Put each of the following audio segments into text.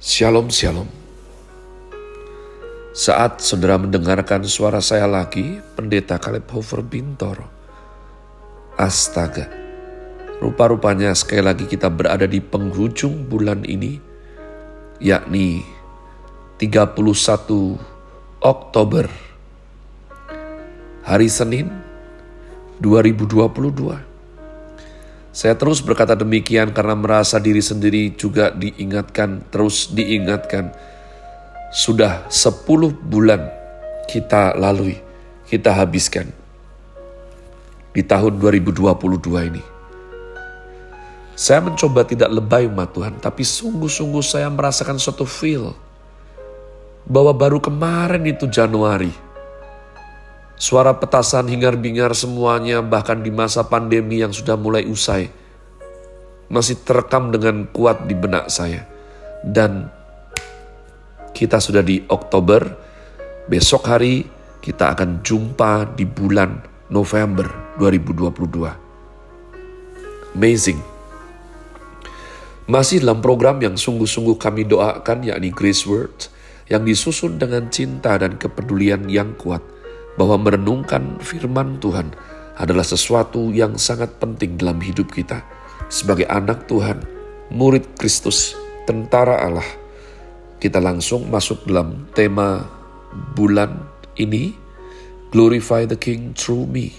Shalom, shalom. Saat saudara mendengarkan suara saya lagi, Pendeta Kaleb Hofer Bintoro. Astaga, rupa-rupanya sekali lagi kita berada di penghujung bulan ini, yakni 31 Oktober, hari Senin 2022. Saya terus berkata demikian karena merasa diri sendiri juga diingatkan, terus diingatkan. Sudah 10 bulan kita lalui, kita habiskan di tahun 2022 ini. Saya mencoba tidak lebay umat Tuhan, tapi sungguh-sungguh saya merasakan suatu feel bahwa baru kemarin itu Januari, Suara petasan hingar-bingar semuanya bahkan di masa pandemi yang sudah mulai usai masih terekam dengan kuat di benak saya. Dan kita sudah di Oktober, besok hari kita akan jumpa di bulan November 2022. Amazing. Masih dalam program yang sungguh-sungguh kami doakan yakni Grace Word yang disusun dengan cinta dan kepedulian yang kuat bahwa merenungkan firman Tuhan adalah sesuatu yang sangat penting dalam hidup kita. Sebagai anak Tuhan, murid Kristus, tentara Allah, kita langsung masuk dalam tema bulan ini, Glorify the King Through Me.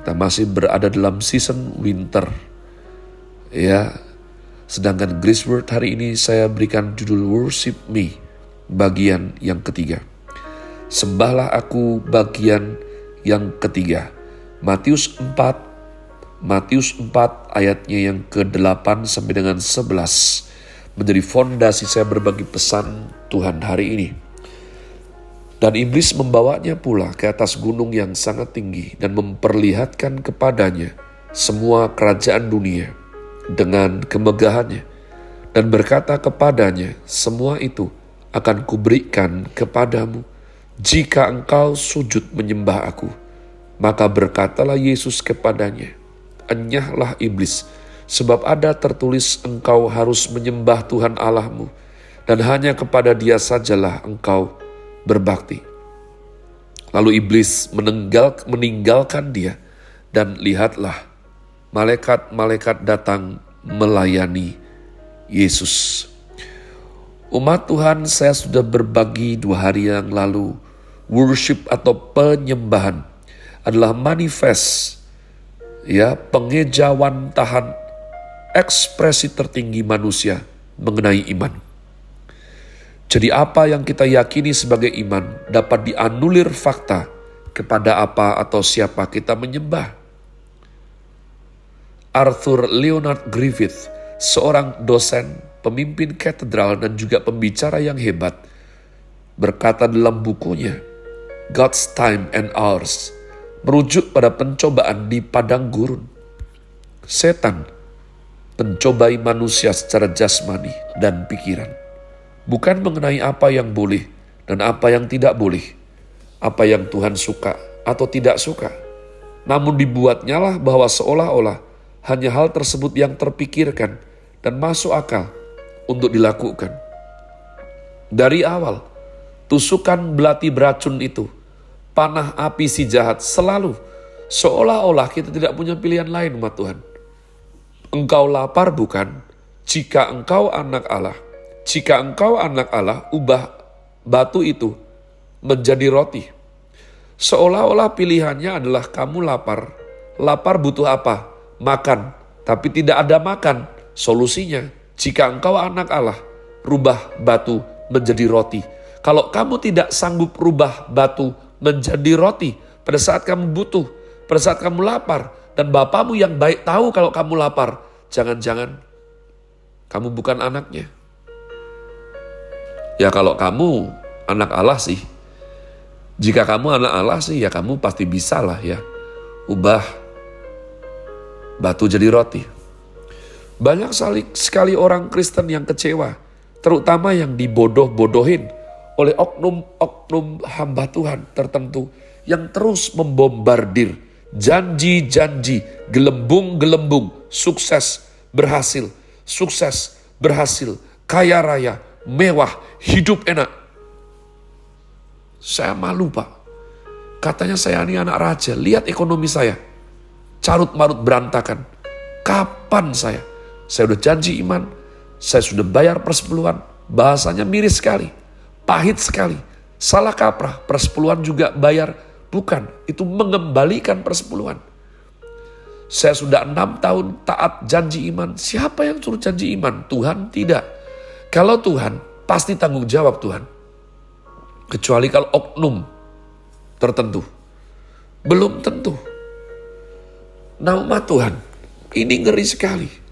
Kita masih berada dalam season winter. Ya, sedangkan Grace hari ini saya berikan judul Worship Me, bagian yang ketiga. Sembahlah aku bagian yang ketiga. Matius 4 Matius 4 ayatnya yang ke-8 sampai dengan 11 menjadi fondasi saya berbagi pesan Tuhan hari ini. Dan iblis membawanya pula ke atas gunung yang sangat tinggi dan memperlihatkan kepadanya semua kerajaan dunia dengan kemegahannya dan berkata kepadanya, semua itu akan kuberikan kepadamu jika engkau sujud menyembah aku, maka berkatalah Yesus kepadanya, Enyahlah iblis, sebab ada tertulis engkau harus menyembah Tuhan Allahmu, dan hanya kepada dia sajalah engkau berbakti. Lalu iblis meninggal, meninggalkan dia, dan lihatlah, malaikat-malaikat datang melayani Yesus. Umat Tuhan, saya sudah berbagi dua hari yang lalu worship atau penyembahan adalah manifest ya pengejawantahan ekspresi tertinggi manusia mengenai iman. Jadi apa yang kita yakini sebagai iman dapat dianulir fakta kepada apa atau siapa kita menyembah. Arthur Leonard Griffith, seorang dosen, pemimpin katedral dan juga pembicara yang hebat, berkata dalam bukunya, God's time and ours, merujuk pada pencobaan di padang gurun. Setan mencobai manusia secara jasmani dan pikiran, bukan mengenai apa yang boleh dan apa yang tidak boleh, apa yang Tuhan suka atau tidak suka, namun dibuatnya lah bahwa seolah-olah hanya hal tersebut yang terpikirkan dan masuk akal untuk dilakukan. Dari awal, tusukan belati beracun itu, panah api si jahat selalu seolah-olah kita tidak punya pilihan lain umat Tuhan. Engkau lapar bukan? Jika engkau anak Allah, jika engkau anak Allah, ubah batu itu menjadi roti. Seolah-olah pilihannya adalah kamu lapar. Lapar butuh apa? Makan. Tapi tidak ada makan. Solusinya, jika engkau anak Allah, rubah batu menjadi roti kalau kamu tidak sanggup rubah batu menjadi roti pada saat kamu butuh, pada saat kamu lapar, dan bapamu yang baik tahu kalau kamu lapar, jangan-jangan kamu bukan anaknya. Ya kalau kamu anak Allah sih, jika kamu anak Allah sih ya kamu pasti bisa lah ya, ubah batu jadi roti. Banyak sekali orang Kristen yang kecewa, terutama yang dibodoh-bodohin oleh oknum-oknum hamba Tuhan tertentu yang terus membombardir janji-janji, gelembung-gelembung, sukses, berhasil, sukses, berhasil, kaya raya, mewah, hidup enak. Saya malu pak. Katanya saya ini anak raja, lihat ekonomi saya. Carut marut berantakan. Kapan saya? Saya udah janji iman, saya sudah bayar persepuluhan, bahasanya miris sekali, pahit sekali, salah kaprah, persepuluhan juga bayar, bukan, itu mengembalikan persepuluhan. Saya sudah enam tahun taat janji iman, siapa yang suruh janji iman? Tuhan tidak. Kalau Tuhan, pasti tanggung jawab Tuhan. Kecuali kalau oknum tertentu. Belum tentu. Nama Tuhan, ini ngeri sekali.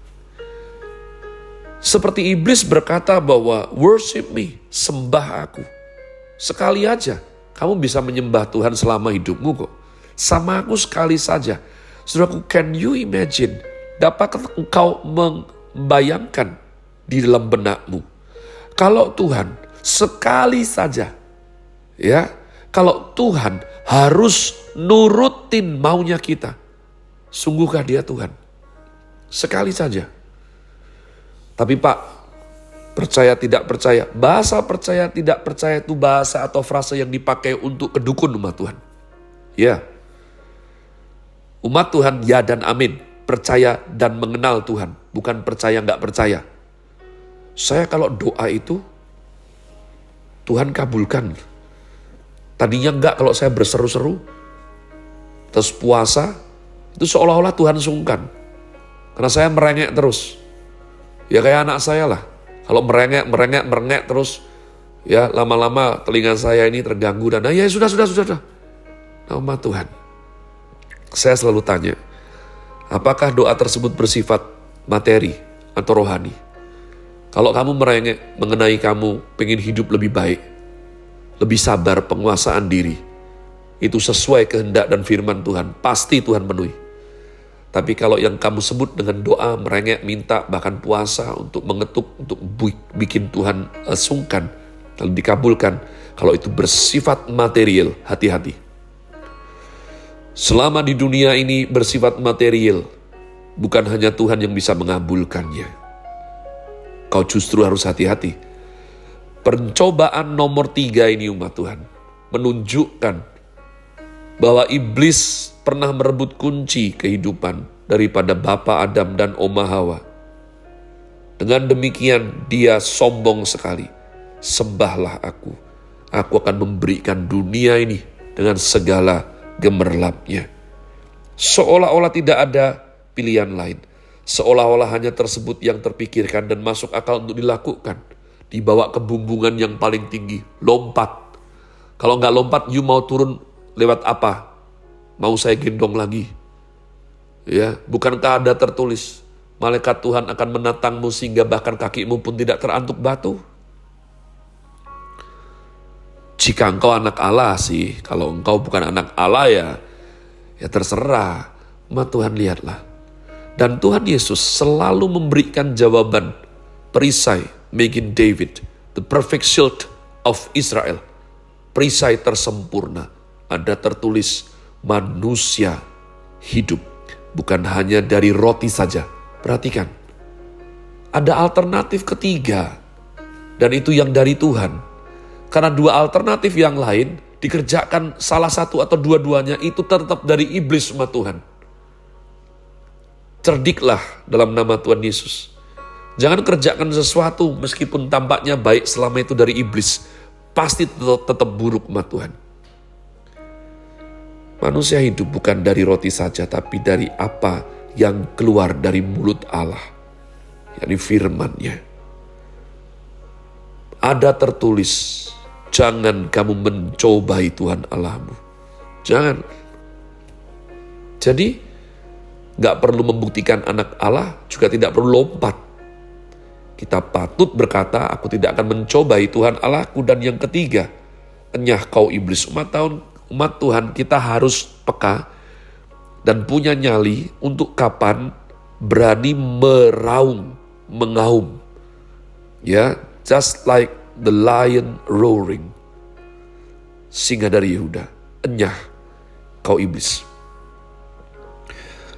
Seperti iblis berkata bahwa worship me, sembah aku. Sekali aja, kamu bisa menyembah Tuhan selama hidupmu kok. Sama aku sekali saja. Saudaraku, can you imagine? Dapatkah engkau membayangkan di dalam benakmu kalau Tuhan sekali saja, ya, kalau Tuhan harus nurutin maunya kita, sungguhkah dia Tuhan? Sekali saja. Tapi Pak, percaya tidak percaya, bahasa percaya tidak percaya itu bahasa atau frase yang dipakai untuk kedukun umat Tuhan. Ya, umat Tuhan ya dan amin, percaya dan mengenal Tuhan, bukan percaya nggak percaya. Saya kalau doa itu, Tuhan kabulkan. Tadinya enggak kalau saya berseru-seru, terus puasa, itu seolah-olah Tuhan sungkan. Karena saya merengek terus. Ya kayak anak saya lah. Kalau merengek, merengek, merengek terus, ya lama-lama telinga saya ini terganggu dan ya sudah, sudah, sudah, sudah. Nama Tuhan. Saya selalu tanya, apakah doa tersebut bersifat materi atau rohani? Kalau kamu merengek mengenai kamu pengen hidup lebih baik, lebih sabar penguasaan diri, itu sesuai kehendak dan firman Tuhan, pasti Tuhan penuhi. Tapi kalau yang kamu sebut dengan doa, merengek, minta, bahkan puasa untuk mengetuk, untuk bikin Tuhan uh, sungkan, lalu dikabulkan, kalau itu bersifat material, hati-hati. Selama di dunia ini bersifat material, bukan hanya Tuhan yang bisa mengabulkannya kau justru harus hati-hati. Pencobaan nomor tiga ini umat Tuhan menunjukkan bahwa iblis pernah merebut kunci kehidupan daripada Bapa Adam dan Oma Hawa. Dengan demikian dia sombong sekali. Sembahlah aku. Aku akan memberikan dunia ini dengan segala gemerlapnya. Seolah-olah tidak ada pilihan lain Seolah-olah hanya tersebut yang terpikirkan dan masuk akal untuk dilakukan. Dibawa ke bumbungan yang paling tinggi, lompat. Kalau nggak lompat, you mau turun lewat apa? Mau saya gendong lagi? Ya, bukankah ada tertulis, malaikat Tuhan akan menatangmu sehingga bahkan kakimu pun tidak terantuk batu? Jika engkau anak Allah sih, kalau engkau bukan anak Allah ya, ya terserah. Ma Tuhan lihatlah, dan Tuhan Yesus selalu memberikan jawaban perisai making David, the perfect shield of Israel. Perisai tersempurna. Ada tertulis manusia hidup. Bukan hanya dari roti saja. Perhatikan. Ada alternatif ketiga. Dan itu yang dari Tuhan. Karena dua alternatif yang lain dikerjakan salah satu atau dua-duanya itu tetap dari iblis umat Tuhan Cerdiklah dalam nama Tuhan Yesus. Jangan kerjakan sesuatu meskipun tampaknya baik selama itu dari iblis. Pasti tetap, tetap buruk umat Tuhan. Manusia hidup bukan dari roti saja, tapi dari apa yang keluar dari mulut Allah. yakni firmannya. Ada tertulis, jangan kamu mencobai Tuhan Allahmu. Jangan. Jadi, Gak perlu membuktikan anak Allah, juga tidak perlu lompat. Kita patut berkata, aku tidak akan mencobai Tuhan Allahku. Dan yang ketiga, enyah kau iblis umat tahun umat Tuhan kita harus peka dan punya nyali untuk kapan berani meraung, mengaum. Ya, just like the lion roaring. Singa dari Yehuda, enyah kau iblis.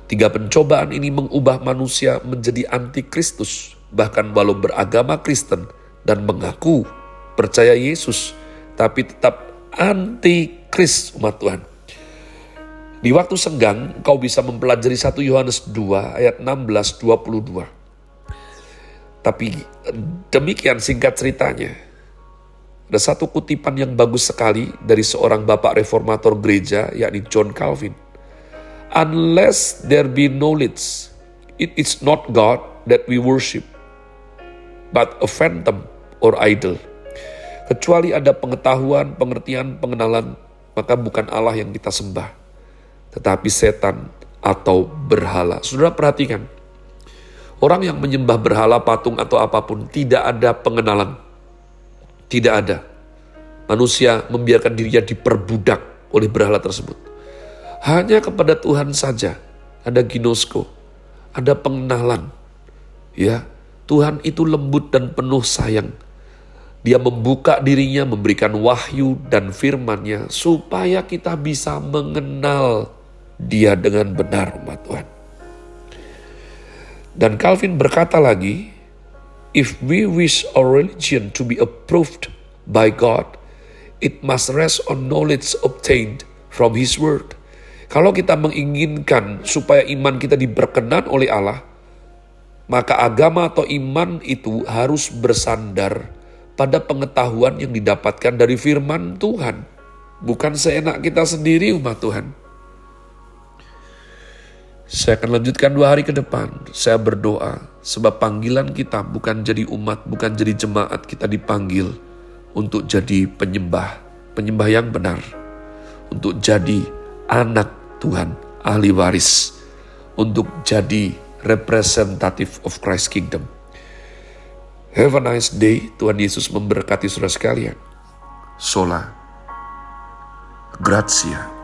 Tiga pencobaan ini mengubah manusia menjadi antikristus. Bahkan walau beragama Kristen, dan mengaku percaya Yesus, tapi tetap anti-kris umat Tuhan. Di waktu senggang, kau bisa mempelajari 1 Yohanes 2 ayat 16 22. Tapi demikian singkat ceritanya. Ada satu kutipan yang bagus sekali dari seorang bapak reformator gereja, yakni John Calvin. Unless there be knowledge, it is not God that we worship, but a phantom or idol. Kecuali ada pengetahuan, pengertian, pengenalan, maka bukan Allah yang kita sembah, tetapi setan atau berhala. Sudah perhatikan, orang yang menyembah berhala, patung, atau apa pun tidak ada pengenalan. Tidak ada. Manusia membiarkan dirinya diperbudak oleh berhala tersebut. Hanya kepada Tuhan saja ada ginosko, ada pengenalan. Ya, Tuhan itu lembut dan penuh sayang dia membuka dirinya, memberikan wahyu dan firman-Nya supaya kita bisa mengenal Dia dengan benar, umat Tuhan. Dan Calvin berkata lagi, If we wish our religion to be approved by God, it must rest on knowledge obtained from His Word. Kalau kita menginginkan supaya iman kita diberkenan oleh Allah, maka agama atau iman itu harus bersandar pada pengetahuan yang didapatkan dari firman Tuhan. Bukan seenak kita sendiri umat Tuhan. Saya akan lanjutkan dua hari ke depan. Saya berdoa sebab panggilan kita bukan jadi umat, bukan jadi jemaat. Kita dipanggil untuk jadi penyembah, penyembah yang benar. Untuk jadi anak Tuhan, ahli waris. Untuk jadi representative of Christ Kingdom. Have a nice day. Tuhan Yesus memberkati saudara sekalian. Sola. Grazie.